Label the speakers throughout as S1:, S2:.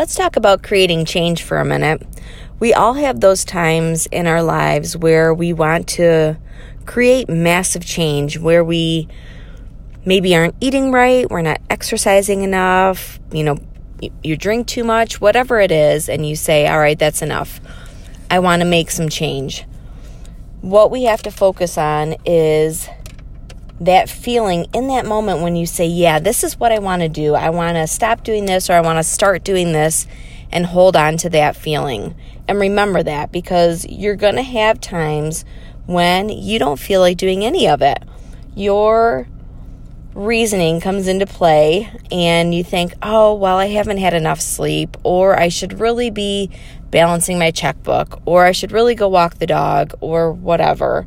S1: let's talk about creating change for a minute. We all have those times in our lives where we want to create massive change, where we maybe aren't eating right, we're not exercising enough, you know, you drink too much, whatever it is, and you say, All right, that's enough. I want to make some change. What we have to focus on is that feeling in that moment when you say, Yeah, this is what I want to do. I want to stop doing this or I want to start doing this and hold on to that feeling. And remember that because you're going to have times when you don't feel like doing any of it. Your reasoning comes into play and you think, oh, well, I haven't had enough sleep, or I should really be balancing my checkbook, or I should really go walk the dog, or whatever.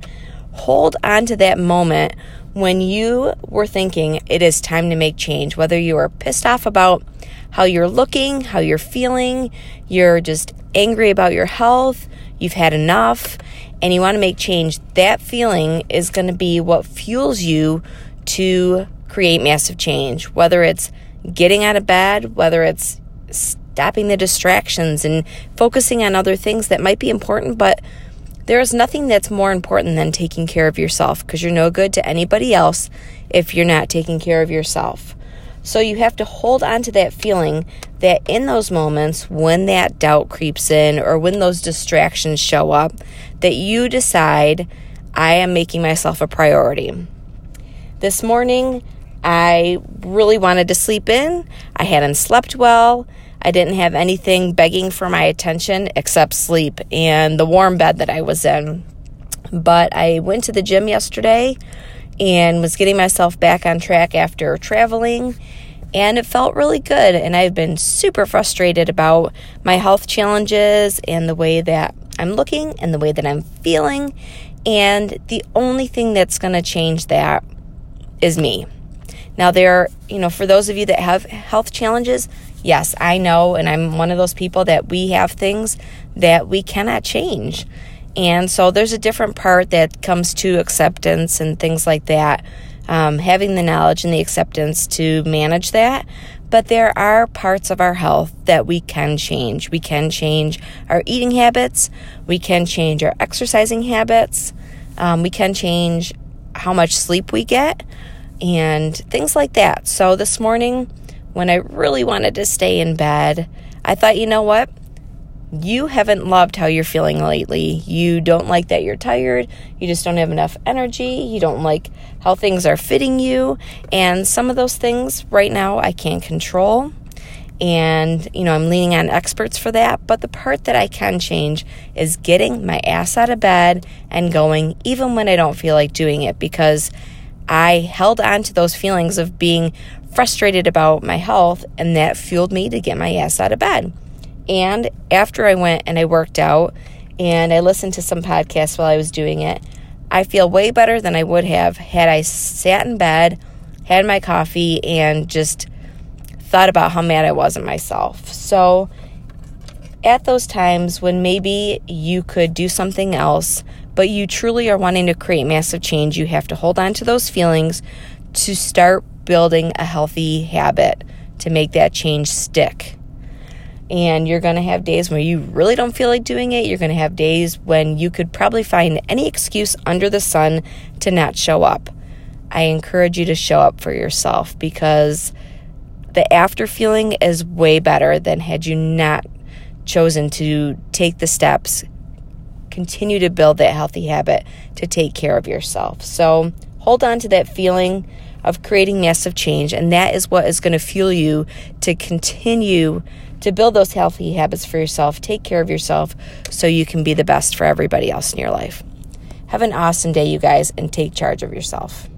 S1: Hold on to that moment when you were thinking it is time to make change, whether you are pissed off about how you're looking, how you're feeling, you're just angry about your health, you've had enough, and you want to make change, that feeling is going to be what fuels you to create massive change, whether it's getting out of bed, whether it's stopping the distractions and focusing on other things that might be important, but there is nothing that's more important than taking care of yourself because you're no good to anybody else if you're not taking care of yourself. So you have to hold on to that feeling that in those moments when that doubt creeps in or when those distractions show up, that you decide, I am making myself a priority. This morning, I really wanted to sleep in. I hadn't slept well. I didn't have anything begging for my attention except sleep and the warm bed that I was in. But I went to the gym yesterday and was getting myself back on track after traveling. And it felt really good. And I've been super frustrated about my health challenges and the way that I'm looking and the way that I'm feeling. And the only thing that's going to change that is me. Now, there, you know, for those of you that have health challenges, yes, I know, and I'm one of those people that we have things that we cannot change. And so there's a different part that comes to acceptance and things like that, um, having the knowledge and the acceptance to manage that. But there are parts of our health that we can change. We can change our eating habits, we can change our exercising habits, um, we can change how much sleep we get and things like that. So this morning, when I really wanted to stay in bed, I thought, you know what? You haven't loved how you're feeling lately. You don't like that you're tired. You just don't have enough energy. You don't like how things are fitting you. And some of those things right now I can't control. And, you know, I'm leaning on experts for that. But the part that I can change is getting my ass out of bed and going, even when I don't feel like doing it, because I held on to those feelings of being frustrated about my health, and that fueled me to get my ass out of bed. And after I went and I worked out and I listened to some podcasts while I was doing it, I feel way better than I would have had I sat in bed, had my coffee, and just thought about how mad I was at myself. So, at those times when maybe you could do something else, but you truly are wanting to create massive change, you have to hold on to those feelings to start building a healthy habit to make that change stick. And you're going to have days where you really don't feel like doing it. You're going to have days when you could probably find any excuse under the sun to not show up. I encourage you to show up for yourself because the after feeling is way better than had you not chosen to take the steps, continue to build that healthy habit to take care of yourself. So hold on to that feeling of creating massive change, and that is what is going to fuel you to continue to build those healthy habits for yourself, take care of yourself so you can be the best for everybody else in your life. Have an awesome day, you guys, and take charge of yourself.